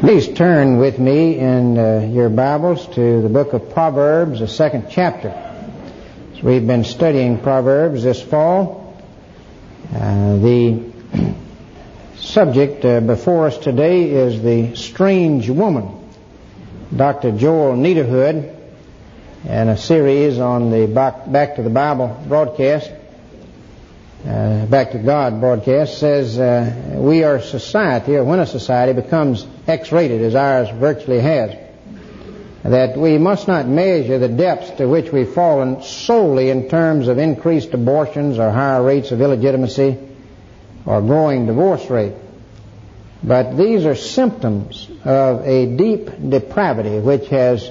Please turn with me in uh, your Bibles to the book of Proverbs, the second chapter. So we've been studying Proverbs this fall. Uh, the subject uh, before us today is the strange woman. Dr. Joel Nederhood, in a series on the Back to the Bible broadcast, uh, Back to God broadcast says uh, we are society, or when a society becomes X-rated, as ours virtually has, that we must not measure the depths to which we've fallen solely in terms of increased abortions or higher rates of illegitimacy or growing divorce rate. But these are symptoms of a deep depravity which has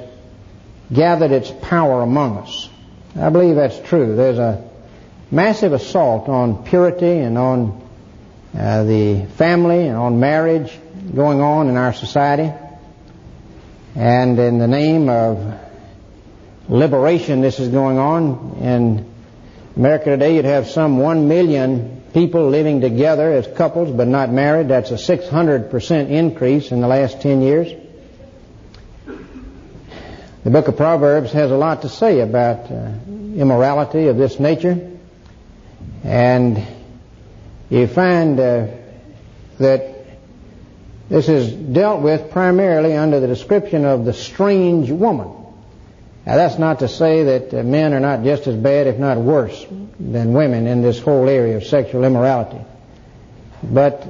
gathered its power among us. I believe that's true. There's a massive assault on purity and on uh, the family and on marriage going on in our society. And in the name of liberation, this is going on. In America today, you'd have some one million people living together as couples but not married. That's a 600% increase in the last 10 years. The book of Proverbs has a lot to say about uh, immorality of this nature. And you find uh, that this is dealt with primarily under the description of the strange woman. Now that's not to say that uh, men are not just as bad, if not worse, than women in this whole area of sexual immorality. But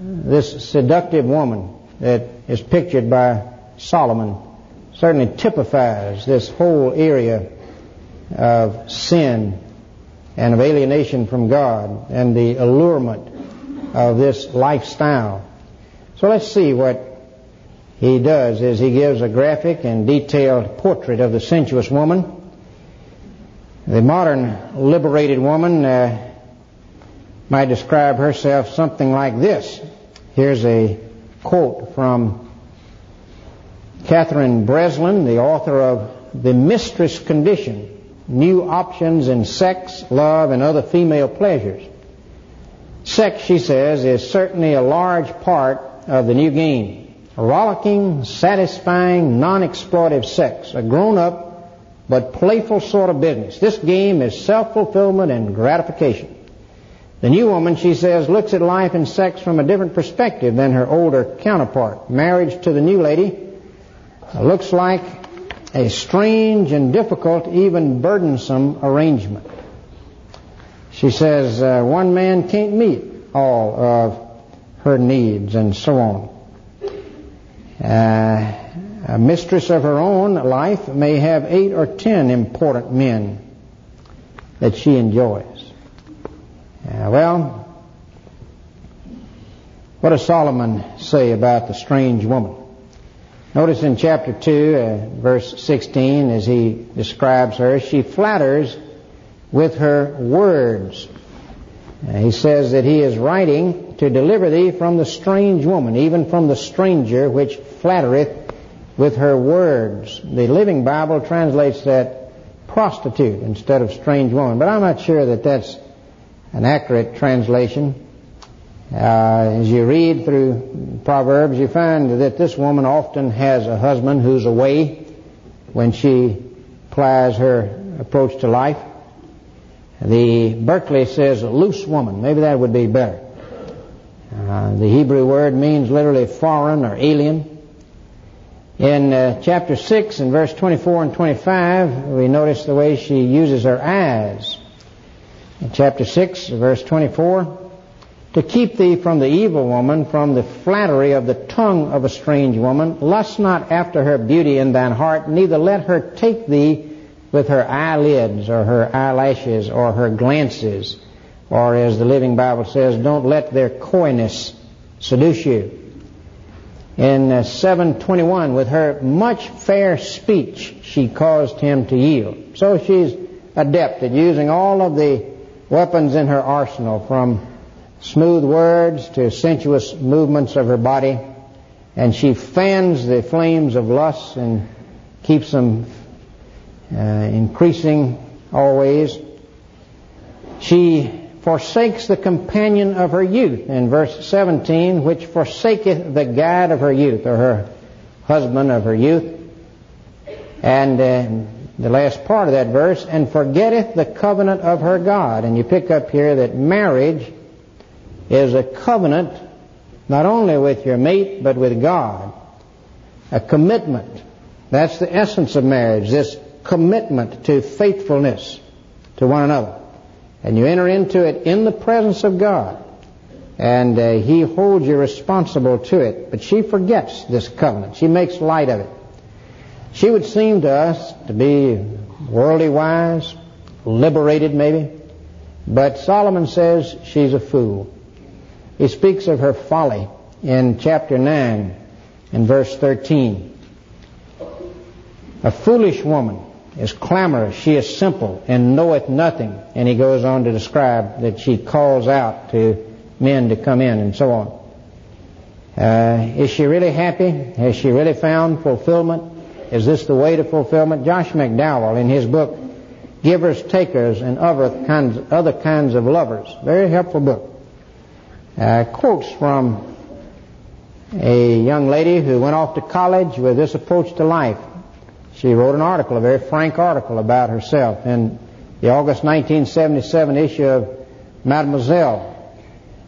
this seductive woman that is pictured by Solomon certainly typifies this whole area of sin and of alienation from God and the allurement of this lifestyle. So let's see what he does is he gives a graphic and detailed portrait of the sensuous woman. The modern liberated woman uh, might describe herself something like this. Here's a quote from Catherine Breslin, the author of The Mistress Condition new options in sex, love, and other female pleasures. Sex, she says, is certainly a large part of the new game. Rollicking, satisfying, non-exploitive sex. A grown-up but playful sort of business. This game is self-fulfillment and gratification. The new woman, she says, looks at life and sex from a different perspective than her older counterpart. Marriage to the new lady looks like a strange and difficult, even burdensome arrangement. She says uh, one man can't meet all of her needs and so on. Uh, a mistress of her own life may have eight or ten important men that she enjoys. Uh, well, what does Solomon say about the strange woman? Notice in chapter 2, uh, verse 16, as he describes her, she flatters with her words. He says that he is writing to deliver thee from the strange woman, even from the stranger which flattereth with her words. The Living Bible translates that prostitute instead of strange woman, but I'm not sure that that's an accurate translation. Uh, as you read through Proverbs, you find that this woman often has a husband who's away when she plies her approach to life. The Berkeley says loose woman. Maybe that would be better. Uh, the Hebrew word means literally foreign or alien. In uh, chapter 6 and verse 24 and 25, we notice the way she uses her eyes. In chapter 6, verse 24, to keep thee from the evil woman, from the flattery of the tongue of a strange woman. Lust not after her beauty in thine heart, neither let her take thee with her eyelids or her eyelashes or her glances. Or as the Living Bible says, don't let their coyness seduce you. In uh, 721, with her much fair speech, she caused him to yield. So she's adept at using all of the weapons in her arsenal from smooth words to sensuous movements of her body, and she fans the flames of lust and keeps them uh, increasing always. She forsakes the companion of her youth. In verse 17, which forsaketh the guide of her youth, or her husband of her youth. And uh, the last part of that verse, and forgetteth the covenant of her God. And you pick up here that marriage is a covenant not only with your mate, but with God. A commitment. That's the essence of marriage, this commitment to faithfulness to one another. And you enter into it in the presence of God. And uh, He holds you responsible to it. But she forgets this covenant. She makes light of it. She would seem to us to be worldly wise, liberated maybe, but Solomon says she's a fool. He speaks of her folly in chapter 9 and verse 13. A foolish woman is clamorous, she is simple and knoweth nothing. And he goes on to describe that she calls out to men to come in and so on. Uh, is she really happy? Has she really found fulfillment? Is this the way to fulfillment? Josh McDowell, in his book, Givers, Takers, and Other Kinds, other kinds of Lovers, very helpful book, uh, quotes from a young lady who went off to college with this approach to life. She wrote an article, a very frank article about herself in the August 1977 issue of Mademoiselle.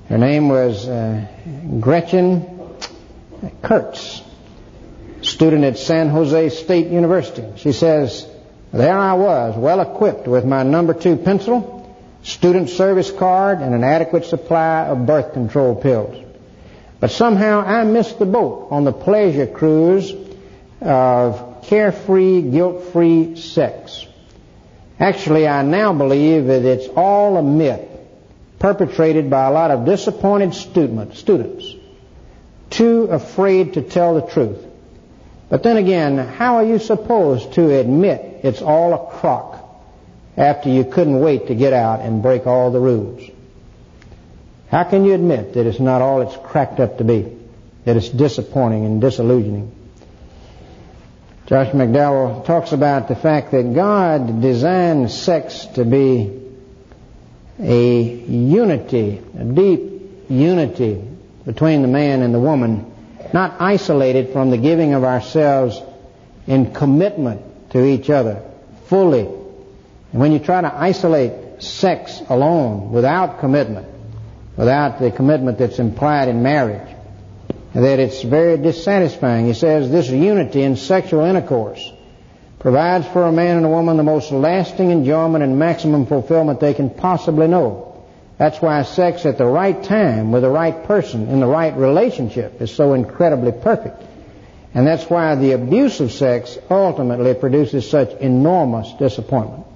Her name was uh, Gretchen Kurtz student at San Jose State University. She says, There I was, well equipped with my number two pencil, student service card, and an adequate supply of birth control pills. But somehow I missed the boat on the pleasure cruise of carefree, guilt-free sex. Actually, I now believe that it's all a myth perpetrated by a lot of disappointed student, students, too afraid to tell the truth. But then again, how are you supposed to admit it's all a crock after you couldn't wait to get out and break all the rules? How can you admit that it's not all it's cracked up to be? That it's disappointing and disillusioning? Josh McDowell talks about the fact that God designed sex to be a unity, a deep unity between the man and the woman not isolated from the giving of ourselves in commitment to each other fully. And when you try to isolate sex alone without commitment, without the commitment that's implied in marriage, that it's very dissatisfying. He says this unity in sexual intercourse provides for a man and a woman the most lasting enjoyment and maximum fulfillment they can possibly know. That's why sex at the right time with the right person in the right relationship is so incredibly perfect. And that's why the abuse of sex ultimately produces such enormous disappointment.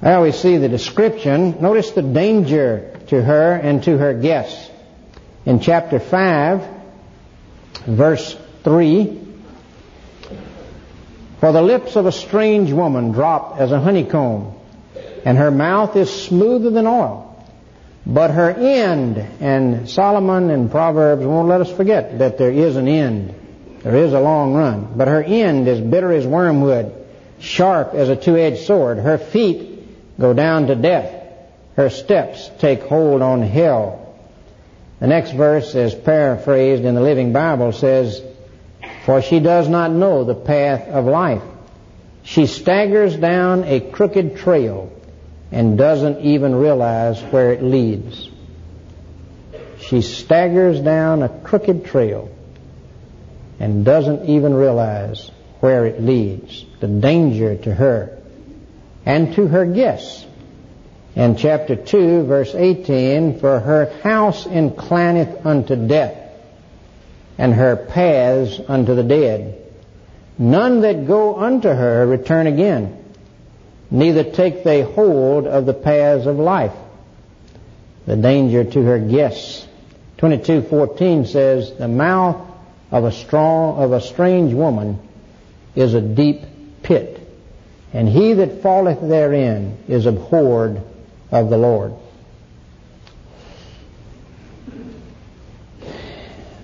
I always see the description. Notice the danger to her and to her guests. In chapter 5, verse 3, For the lips of a strange woman drop as a honeycomb and her mouth is smoother than oil. But her end, and Solomon and Proverbs won't let us forget that there is an end. There is a long run. But her end is bitter as wormwood, sharp as a two-edged sword. Her feet go down to death. Her steps take hold on hell. The next verse, as paraphrased in the Living Bible, says, For she does not know the path of life. She staggers down a crooked trail and doesn't even realize where it leads. She staggers down a crooked trail and doesn't even realize where it leads. The danger to her and to her guests. In chapter 2, verse 18, for her house inclineth unto death, and her paths unto the dead. None that go unto her return again neither take they hold of the paths of life. The danger to her guests. 22:14 says, "The mouth of a strong of a strange woman is a deep pit, and he that falleth therein is abhorred of the Lord."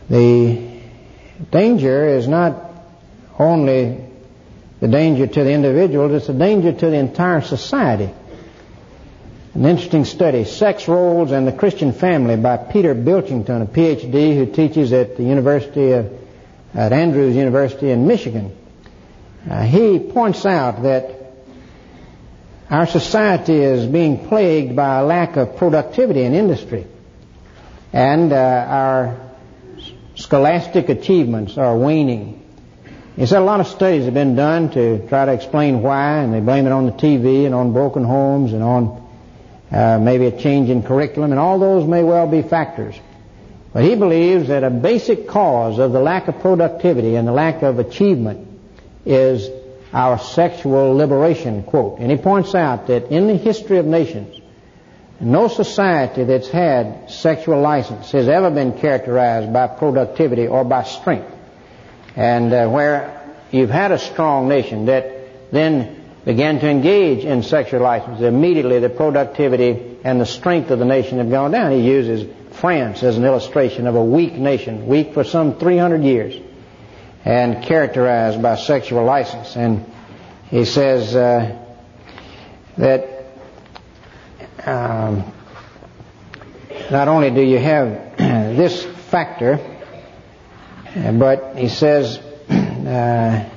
The danger is not only the danger to the individual, it's a danger to the entire society. An interesting study, Sex Roles and the Christian Family by Peter Blitchington, a PhD who teaches at the University of, at Andrews University in Michigan. Uh, he points out that our society is being plagued by a lack of productivity in industry. And uh, our scholastic achievements are waning. He said a lot of studies have been done to try to explain why, and they blame it on the TV and on broken homes and on uh, maybe a change in curriculum, and all those may well be factors. But he believes that a basic cause of the lack of productivity and the lack of achievement is our sexual liberation, quote. And he points out that in the history of nations, no society that's had sexual license has ever been characterized by productivity or by strength. And uh, where you've had a strong nation that then began to engage in sexual license, immediately the productivity and the strength of the nation have gone down. He uses France as an illustration of a weak nation, weak for some 300 years and characterized by sexual license. And he says uh, that um, not only do you have this factor, but he says uh,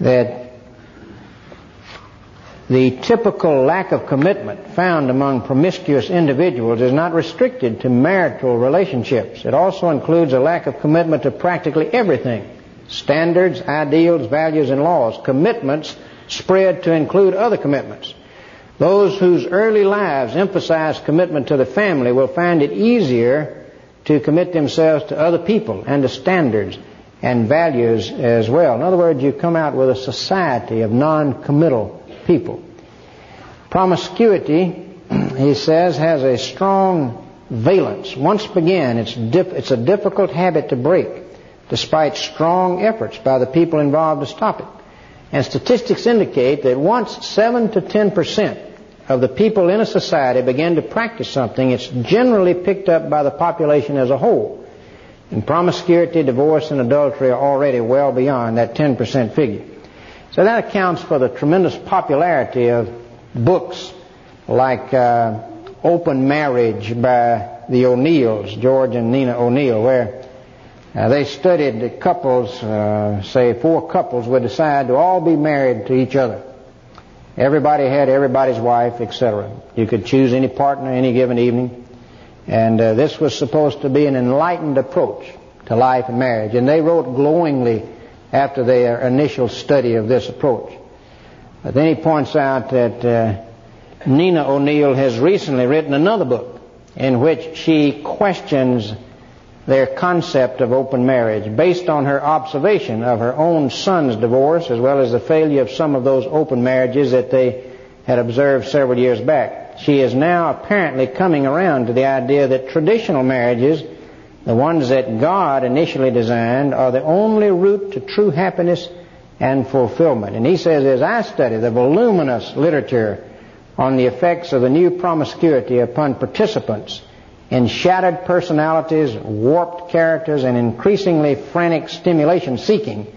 that the typical lack of commitment found among promiscuous individuals is not restricted to marital relationships. It also includes a lack of commitment to practically everything standards, ideals, values, and laws. Commitments spread to include other commitments. Those whose early lives emphasize commitment to the family will find it easier to commit themselves to other people and to standards and values as well. In other words, you come out with a society of non-committal people. Promiscuity, he says, has a strong valence. Once began, it's, dif- it's a difficult habit to break, despite strong efforts by the people involved to stop it. And statistics indicate that once 7 to 10 percent of the people in a society begin to practice something, it's generally picked up by the population as a whole. And promiscuity, divorce, and adultery are already well beyond that 10% figure. So that accounts for the tremendous popularity of books like uh, Open Marriage by the O'Neills, George and Nena O'Neill, where uh, they studied the couples, uh, say four couples would decide to all be married to each other. Everybody had everybody's wife, etc. You could choose any partner any given evening. And uh, this was supposed to be an enlightened approach to life and marriage. And they wrote glowingly after their initial study of this approach. But then he points out that uh, Nena O'Neill has recently written another book in which she questions their concept of open marriage based on her observation of her own son's divorce as well as the failure of some of those open marriages that they had observed several years back. She is now apparently coming around to the idea that traditional marriages the ones that God initially designed are the only route to true happiness and fulfillment. And he says, as I study the voluminous literature on the effects of the new promiscuity upon participants in shattered personalities, warped characters, and increasingly frantic stimulation seeking,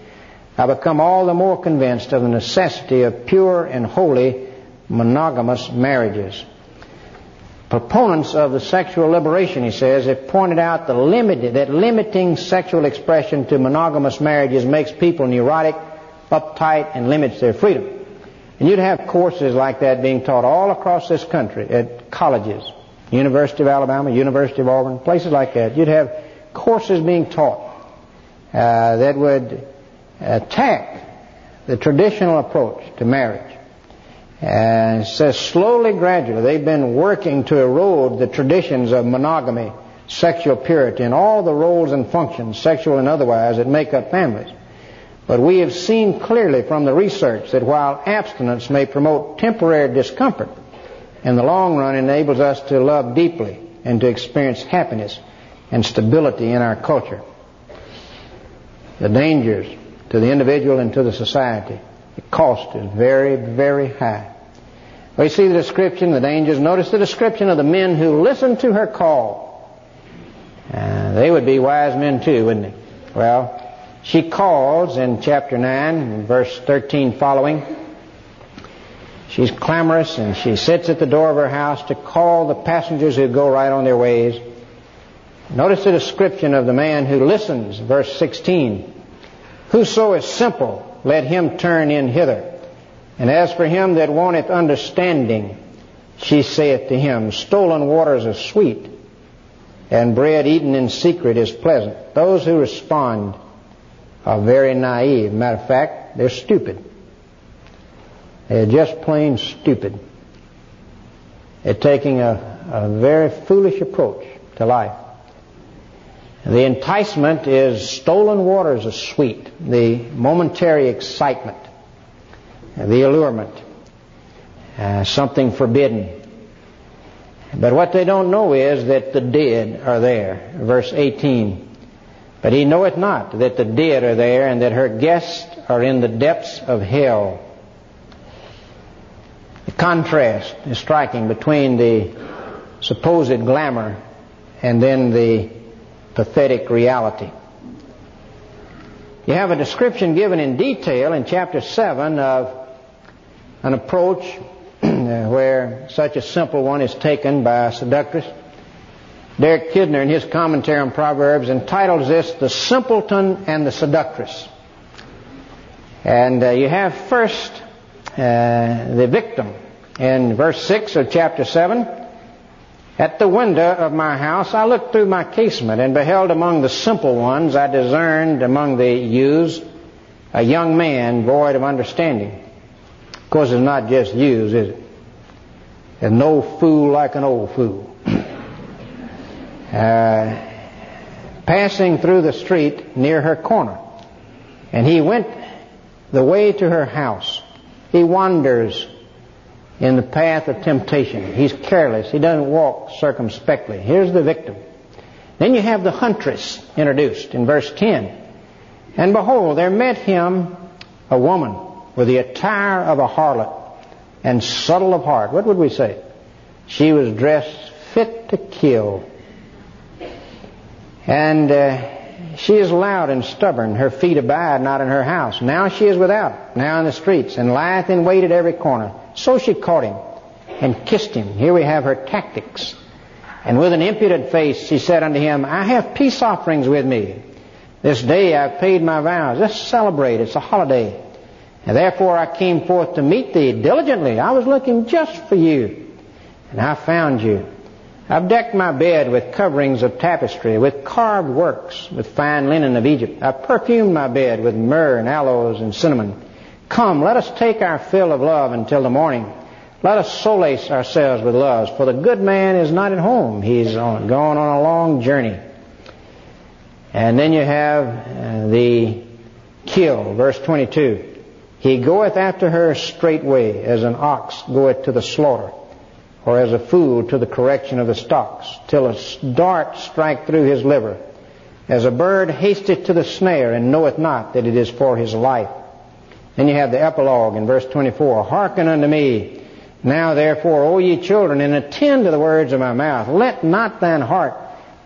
I become all the more convinced of the necessity of pure and holy monogamous marriages. Proponents of the sexual liberation, he says, have pointed out the limit, that limiting sexual expression to monogamous marriages makes people neurotic, uptight, and limits their freedom. And you'd have courses like that being taught all across this country at colleges, University of Alabama, University of Auburn, places like that. You'd have courses being taught uh, that would attack the traditional approach to marriage. And it says slowly, gradually, they've been working to erode the traditions of monogamy, sexual purity, and all the roles and functions, sexual and otherwise, that make up families. But we have seen clearly from the research that while abstinence may promote temporary discomfort, in the long run enables us to love deeply and to experience happiness and stability in our culture. The dangers to the individual and to the society. The cost is very, very high. We see the description, of the dangers. Notice the description of the men who listened to her call. Uh, they would be wise men too, wouldn't they? Well, she calls in chapter 9, verse 13 following. She's clamorous and she sits at the door of her house to call the passengers who go right on their ways. Notice the description of the man who listens, verse 16. Whoso is simple, let him turn in hither. And as for him that wanteth understanding, she saith to him, Stolen waters are sweet, and bread eaten in secret is pleasant. Those who respond are very naive. Matter of fact, they're stupid. They're just plain stupid. They're taking a, a very foolish approach to life. The enticement is stolen waters of sweet, the momentary excitement, the allurement, uh, something forbidden. But what they don't know is that the dead are there. Verse 18. But he knoweth not that the dead are there and that her guests are in the depths of hell. The contrast is striking between the supposed glamour and then the pathetic reality. You have a description given in detail in chapter 7 of an approach where such a simple one is taken by a seductress. Derek Kidner, in his commentary on Proverbs, entitles this The Simpleton and the Seductress. And uh, you have first uh, the victim in verse 6 of chapter 7. At the window of my house I looked through my casement and beheld among the simple ones I discerned among the youths a young man void of understanding. Of course, it's not just youths, is it? There's no fool like an old fool. uh, passing through the street near her corner. And he went the way to her house. He wanders in the path of temptation. He's careless. He doesn't walk circumspectly. Here's the victim. Then you have the huntress introduced in verse 10. And behold, there met him a woman with the attire of a harlot and subtle of heart. What would we say? She was dressed fit to kill. And uh, she is loud and stubborn. Her feet abide not in her house. Now she is without, now in the streets, and lieth in wait at every corner. So she caught him and kissed him. Here we have her tactics. And with an impudent face she said unto him, I have peace offerings with me. This day I've paid my vows. Let's celebrate. It's a holiday. And therefore I came forth to meet thee diligently. I was looking just for you. And I found you. I've decked my bed with coverings of tapestry, with carved works, with fine linen of Egypt. I've perfumed my bed with myrrh and aloes and cinnamon. Come, let us take our fill of love until the morning. Let us solace ourselves with love, for the good man is not at home. He's on, gone on a long journey. And then you have uh, the kill, verse 22. He goeth after her straightway, as an ox goeth to the slaughter, or as a fool to the correction of the stocks, till a dart strike through his liver, as a bird hasteth to the snare, and knoweth not that it is for his life. Then you have the epilogue in verse 24. Hearken unto me, now therefore, O ye children, and attend to the words of my mouth. Let not thine heart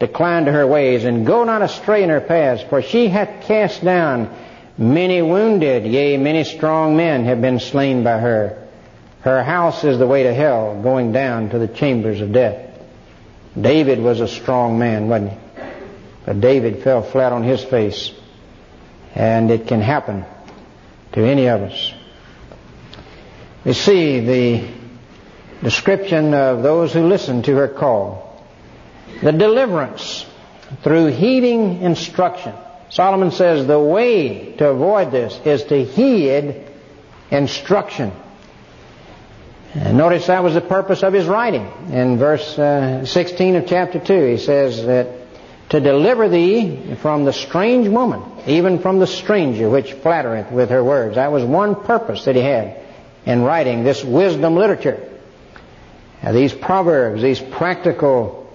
decline to her ways, and go not astray in her paths, for she hath cast down many wounded, yea, many strong men have been slain by her. Her house is the way to hell, going down to the chambers of death. David was a strong man, wasn't he? But David fell flat on his face. And it can happen to any of us. We see the description of those who listen to her call. The deliverance through heeding instruction. Solomon says the way to avoid this is to heed instruction. And notice that was the purpose of his writing. In verse uh, 16 of chapter 2, he says that to deliver thee from the strange woman, even from the stranger which flattereth with her words. That was one purpose that he had in writing this wisdom literature. Now, these proverbs, these practical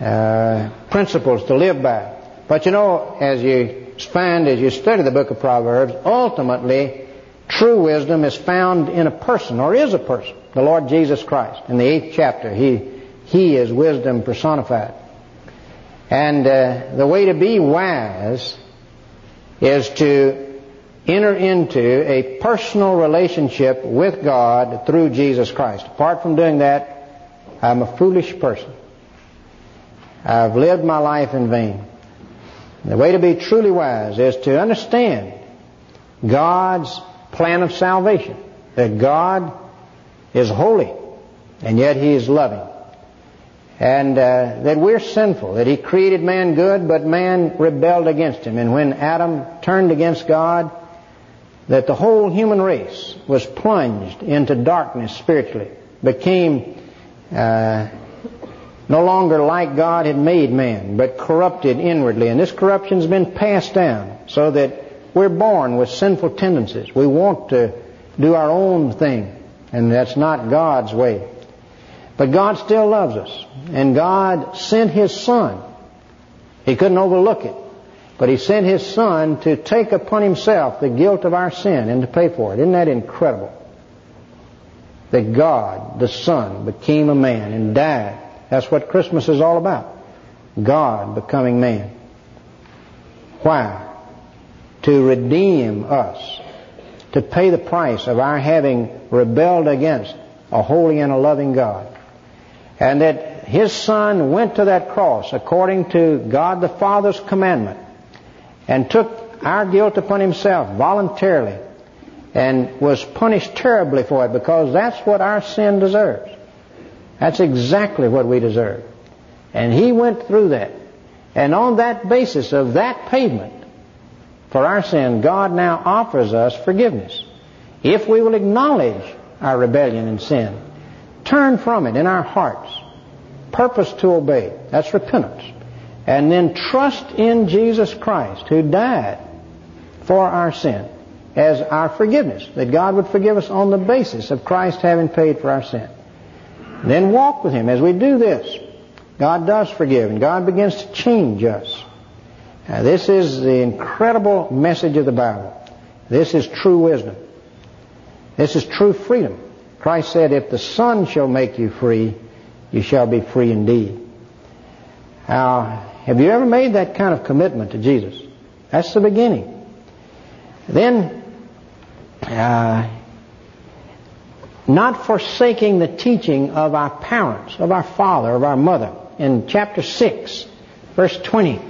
uh, principles to live by. But you know, as you find as you study the book of Proverbs, ultimately, true wisdom is found in a person, or is a person, the Lord Jesus Christ. In the eighth chapter, He, he is wisdom personified. And uh, the way to be wise is to enter into a personal relationship with God through Jesus Christ. Apart from doing that, I'm a foolish person. I've lived my life in vain. The way to be truly wise is to understand God's plan of salvation. That God is holy and yet He is loving. And uh, that we're sinful, that He created man good, but man rebelled against Him. And when Adam turned against God, that the whole human race was plunged into darkness spiritually, became uh, no longer like God had made man, but corrupted inwardly. And this corruption's been passed down so that we're born with sinful tendencies. We want to do our own thing, and that's not God's way. But God still loves us, and God sent His Son. He couldn't overlook it, but He sent His Son to take upon Himself the guilt of our sin and to pay for it. Isn't that incredible? That God, the Son, became a man and died that's what Christmas is all about. God becoming man. Why? To redeem us. To pay the price of our having rebelled against a holy and a loving God. And that His Son went to that cross according to God the Father's commandment and took our guilt upon Himself voluntarily and was punished terribly for it because that's what our sin deserves. That's exactly what we deserve. And he went through that. And on that basis of that payment for our sin, God now offers us forgiveness. If we will acknowledge our rebellion and sin, turn from it in our hearts, purpose to obey, that's repentance, and then trust in Jesus Christ who died for our sin as our forgiveness, that God would forgive us on the basis of Christ having paid for our sin. Then walk with Him. As we do this, God does forgive and God begins to change us. Now, this is the incredible message of the Bible. This is true wisdom. This is true freedom. Christ said, If the Son shall make you free, you shall be free indeed. Now, have you ever made that kind of commitment to Jesus? That's the beginning. Then, uh, not forsaking the teaching of our parents, of our father, of our mother. In chapter 6, verse 20,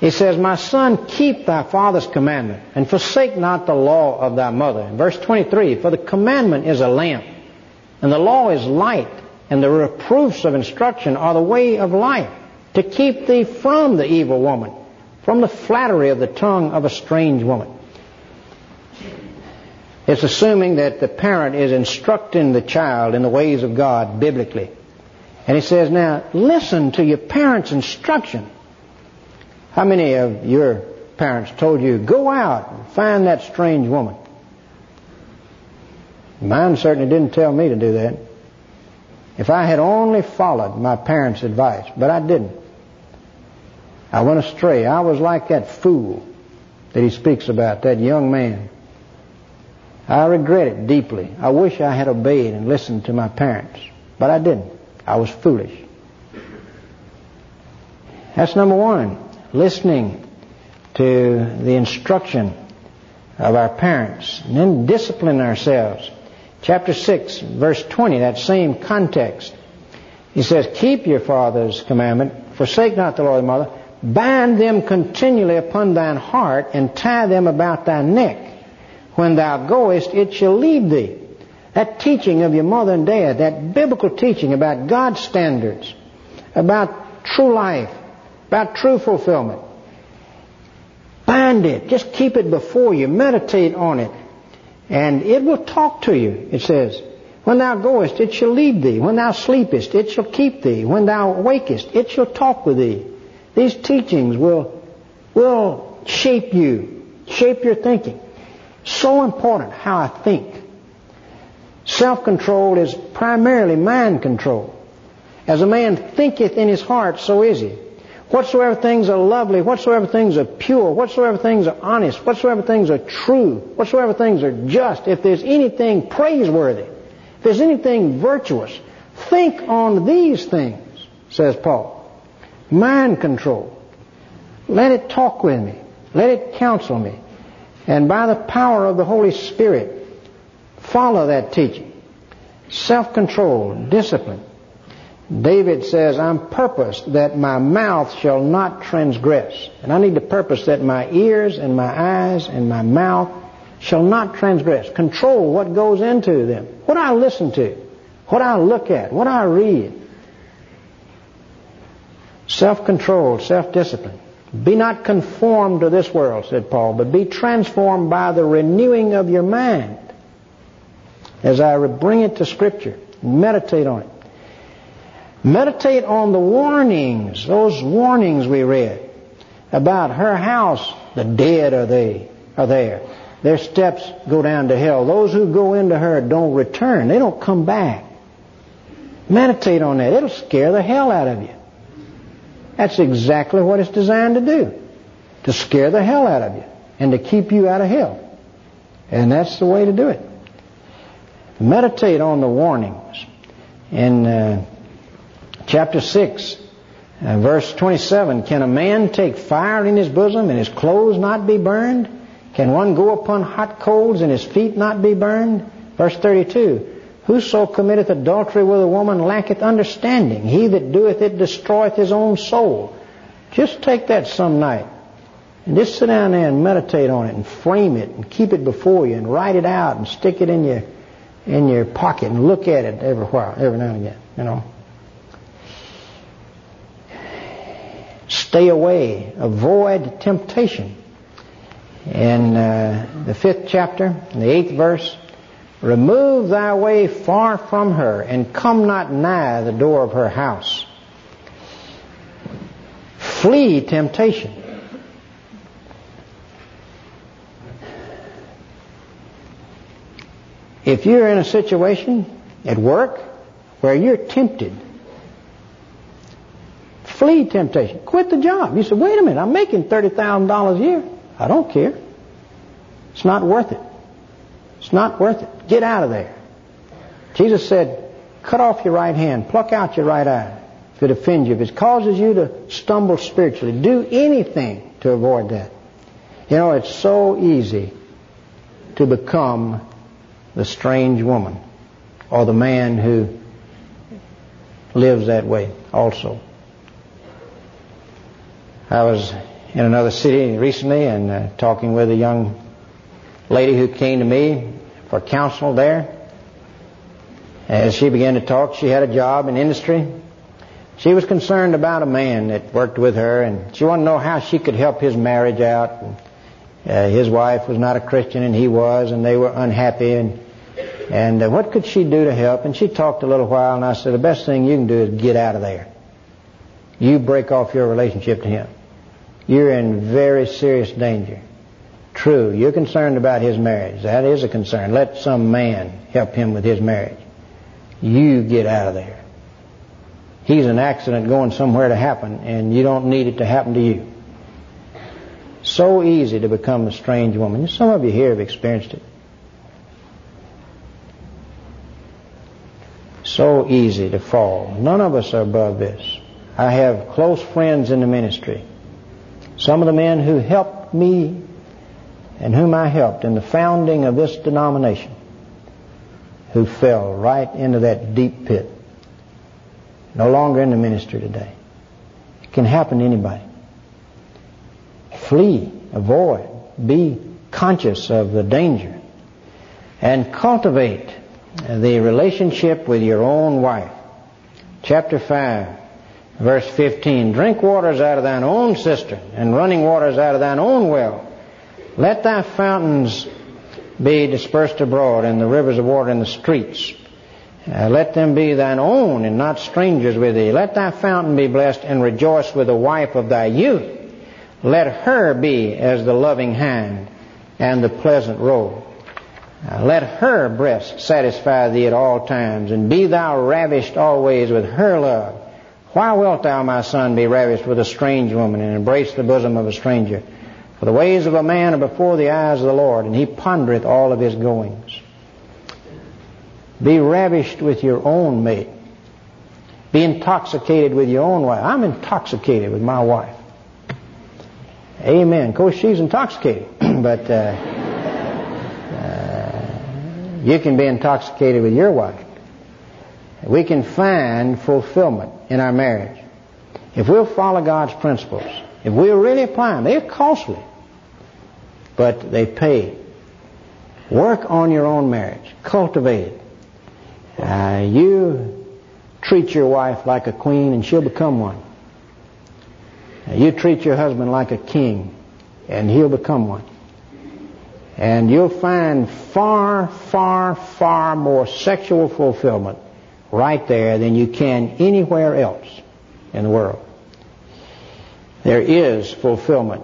he says, My son, keep thy father's commandment, and forsake not the law of thy mother. In verse 23, For the commandment is a lamp, and the law is light, and the reproofs of instruction are the way of life, to keep thee from the evil woman, from the flattery of the tongue of a strange woman. It's assuming that the parent is instructing the child in the ways of God biblically. And he says, now listen to your parents' instruction. How many of your parents told you, go out and find that strange woman? Mine certainly didn't tell me to do that. If I had only followed my parents' advice, but I didn't. I went astray. I was like that fool that he speaks about, that young man I regret it deeply. I wish I had obeyed and listened to my parents, but I didn't. I was foolish. That's number one. Listening to the instruction of our parents and then discipline ourselves. Chapter 6, verse 20, that same context. He says, Keep your father's commandment, forsake not the Lord and mother, bind them continually upon thine heart, and tie them about thy neck when thou goest, it shall lead thee. That teaching of your mother and dad, that biblical teaching about God's standards, about true life, about true fulfillment. Bind it. Just keep it before you. Meditate on it. And it will talk to you, it says. When thou goest, it shall lead thee. When thou sleepest, it shall keep thee. When thou wakest, it shall talk with thee. These teachings will, will shape you, shape your thinking. So important how I think. Self-control is primarily mind control. As a man thinketh in his heart, so is he. Whatsoever things are lovely, whatsoever things are pure, whatsoever things are honest, whatsoever things are true, whatsoever things are just, if there's anything praiseworthy, if there's anything virtuous, think on these things, says Paul. Mind control. Let it talk with me. Let it counsel me. And by the power of the Holy Spirit, follow that teaching. Self-control, discipline. David says, I'm purposed that my mouth shall not transgress. And I need to purpose that my ears and my eyes and my mouth shall not transgress. Control what goes into them. What I listen to. What I look at. What I read. Self-control, self-discipline. Be not conformed to this world, said Paul, but be transformed by the renewing of your mind. As I bring it to Scripture, meditate on it. Meditate on the warnings, those warnings we read about her house. The dead are they are there. Their steps go down to hell. Those who go into her don't return. They don't come back. Meditate on that. It'll scare the hell out of you. That's exactly what it's designed to do. To scare the hell out of you and to keep you out of hell. And that's the way to do it. Meditate on the warnings. In uh, chapter 6, uh, verse 27, can a man take fire in his bosom and his clothes not be burned? Can one go upon hot coals and his feet not be burned? Verse 32, whoso committeth adultery with a woman lacketh understanding. He that doeth it destroyeth his own soul. Just take that some night and just sit down there and meditate on it and frame it and keep it before you and write it out and stick it in your in your pocket and look at it every while, every now and again, you know. Stay away. Avoid temptation. In uh, the fifth chapter, the eighth verse, remove thy way far from her, and come not nigh the door of her house. Flee temptation. If you're in a situation at work where you're tempted Flee temptation. Quit the job. You say, wait a minute, I'm making $30,000 a year. I don't care. It's not worth it. It's not worth it. Get out of there. Jesus said, cut off your right hand, pluck out your right eye if it offends you. If it causes you to stumble spiritually, do anything to avoid that. You know, it's so easy to become the strange woman or the man who lives that way also. I was in another city recently and uh, talking with a young lady who came to me for counsel there. As she began to talk, she had a job in industry. She was concerned about a man that worked with her, and she wanted to know how she could help his marriage out. And, uh, his wife was not a Christian, and he was, and they were unhappy. And and uh, what could she do to help? And she talked a little while, and I said, the best thing you can do is get out of there. You break off your relationship to him you're in very serious danger. True, you're concerned about his marriage. That is a concern. Let some man help him with his marriage. You get out of there. He's an accident going somewhere to happen, and you don't need it to happen to you. So easy to become a strange woman. Some of you here have experienced it. So easy to fall. None of us are above this. I have close friends in the ministry some of the men who helped me and whom I helped in the founding of this denomination who fell right into that deep pit. No longer in the ministry today. It can happen to anybody. Flee, avoid, be conscious of the danger, and cultivate the relationship with your own wife. Chapter 5 Verse 15, drink waters out of thine own cistern, and running waters out of thine own well. Let thy fountains be dispersed abroad, and the rivers of water in the streets. Uh, let them be thine own, and not strangers with thee. Let thy fountain be blessed, and rejoice with the wife of thy youth. Let her be as the loving hind, and the pleasant roe. Uh, let her breast satisfy thee at all times, and be thou ravished always with her love. Why wilt thou, my son, be ravished with a strange woman and embrace the bosom of a stranger? For the ways of a man are before the eyes of the Lord, and he pondereth all of his goings. Be ravished with your own mate. Be intoxicated with your own wife. I'm intoxicated with my wife. Amen. Of course, she's intoxicated, but uh, You can be intoxicated with your wife. We can find fulfillment in our marriage. If we'll follow God's principles, if we'll really apply them, they're costly, but they pay. Work on your own marriage. Cultivate it. Uh, you treat your wife like a queen and she'll become one. Uh, you treat your husband like a king and he'll become one. And you'll find far, far, far more sexual fulfillment right there than you can anywhere else in the world. There is fulfillment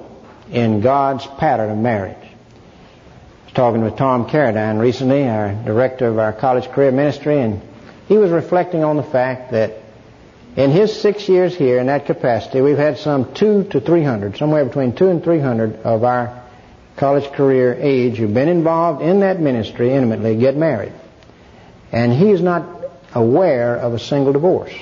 in God's pattern of marriage. I was talking with Tom Carradine recently, our director of our college career ministry, and he was reflecting on the fact that in his six years here in that capacity, we've had some two to three hundred, somewhere between two and three hundred of our college career age who've been involved in that ministry intimately get married. And he's not aware of a single divorce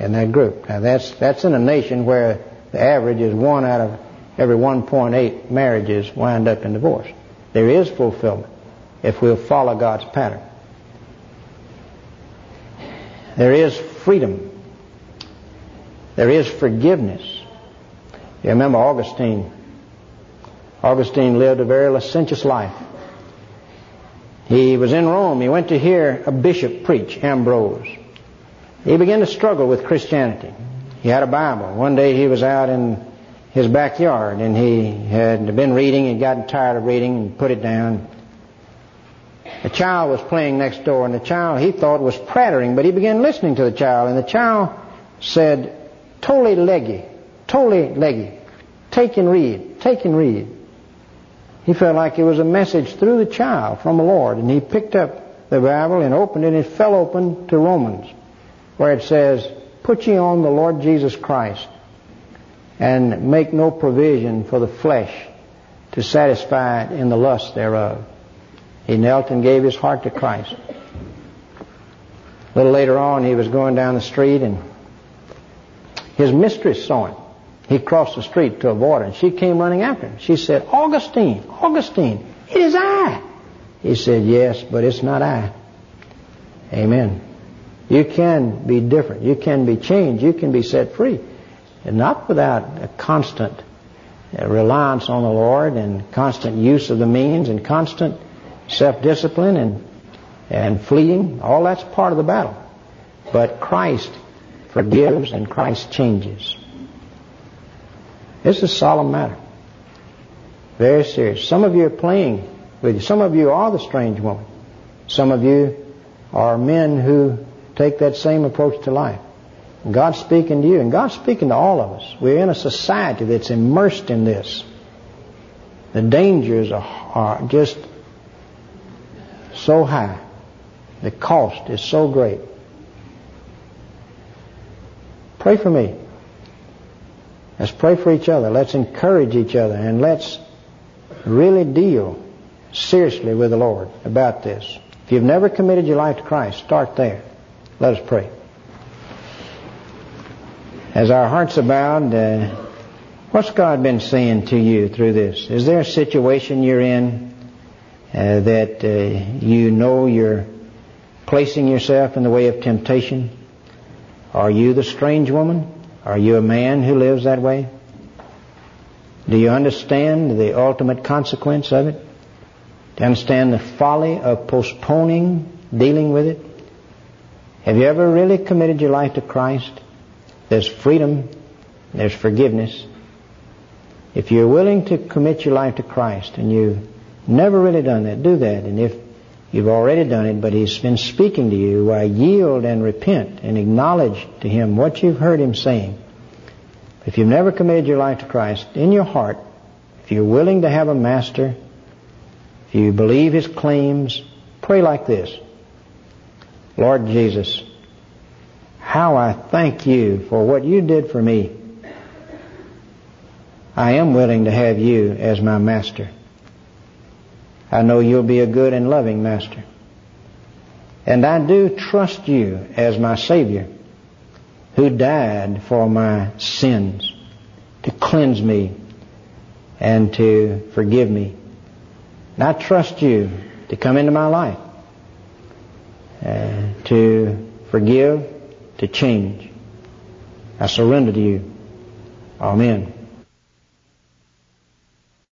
in that group. Now that's, that's in a nation where the average is one out of every 1.8 marriages wind up in divorce. There is fulfillment if we'll follow God's pattern. There is freedom. There is forgiveness. You remember Augustine. Augustine lived a very licentious life. He was in Rome. He went to hear a bishop preach, Ambrose. He began to struggle with Christianity. He had a Bible. One day he was out in his backyard and he had been reading and gotten tired of reading and put it down. A child was playing next door and the child he thought was prattling, but he began listening to the child and the child said, Tolle lege, tolle lege, take and read, take and read. He felt like it was a message through the child from the Lord, and he picked up the Bible and opened it, and it fell open to Romans, where it says, Put ye on the Lord Jesus Christ, and make no provision for the flesh to satisfy it in the lust thereof. He knelt and gave his heart to Christ. A little later on, he was going down the street, and his mistress saw him. He crossed the street to avoid her, and she came running after him. She said, Augustine, Augustine, it is I. He said, Yes, but it's not I. Amen. You can be different. You can be changed. You can be set free. And not without a constant uh, reliance on the Lord and constant use of the means and constant self-discipline and, and fleeing. All that's part of the battle. But Christ forgives and Christ changes. This is a solemn matter. Very serious. Some of you are playing with you. Some of you are the strange woman. Some of you are men who take that same approach to life. God's speaking to you, and God's speaking to all of us. We're in a society that's immersed in this. The dangers are, are just so high. The cost is so great. Pray for me. Let's pray for each other. Let's encourage each other. And let's really deal seriously with the Lord about this. If you've never committed your life to Christ, start there. Let us pray. As our hearts abound, uh, what's God been saying to you through this? Is there a situation you're in uh, that uh, you know you're placing yourself in the way of temptation? Are you the strange woman? Are you a man who lives that way? Do you understand the ultimate consequence of it? Do you understand the folly of postponing dealing with it? Have you ever really committed your life to Christ? There's freedom. There's forgiveness. If you're willing to commit your life to Christ and you've never really done that, do that. And if you've already done it, but He's been speaking to you, why yield and repent and acknowledge to Him what you've heard Him saying. If you've never committed your life to Christ, in your heart, if you're willing to have a master, if you believe His claims, pray like this. Lord Jesus, how I thank you for what you did for me. I am willing to have you as my master. I know you'll be a good and loving master. And I do trust you as my Savior who died for my sins to cleanse me and to forgive me. And I trust you to come into my life uh, to forgive, to change. I surrender to you. Amen.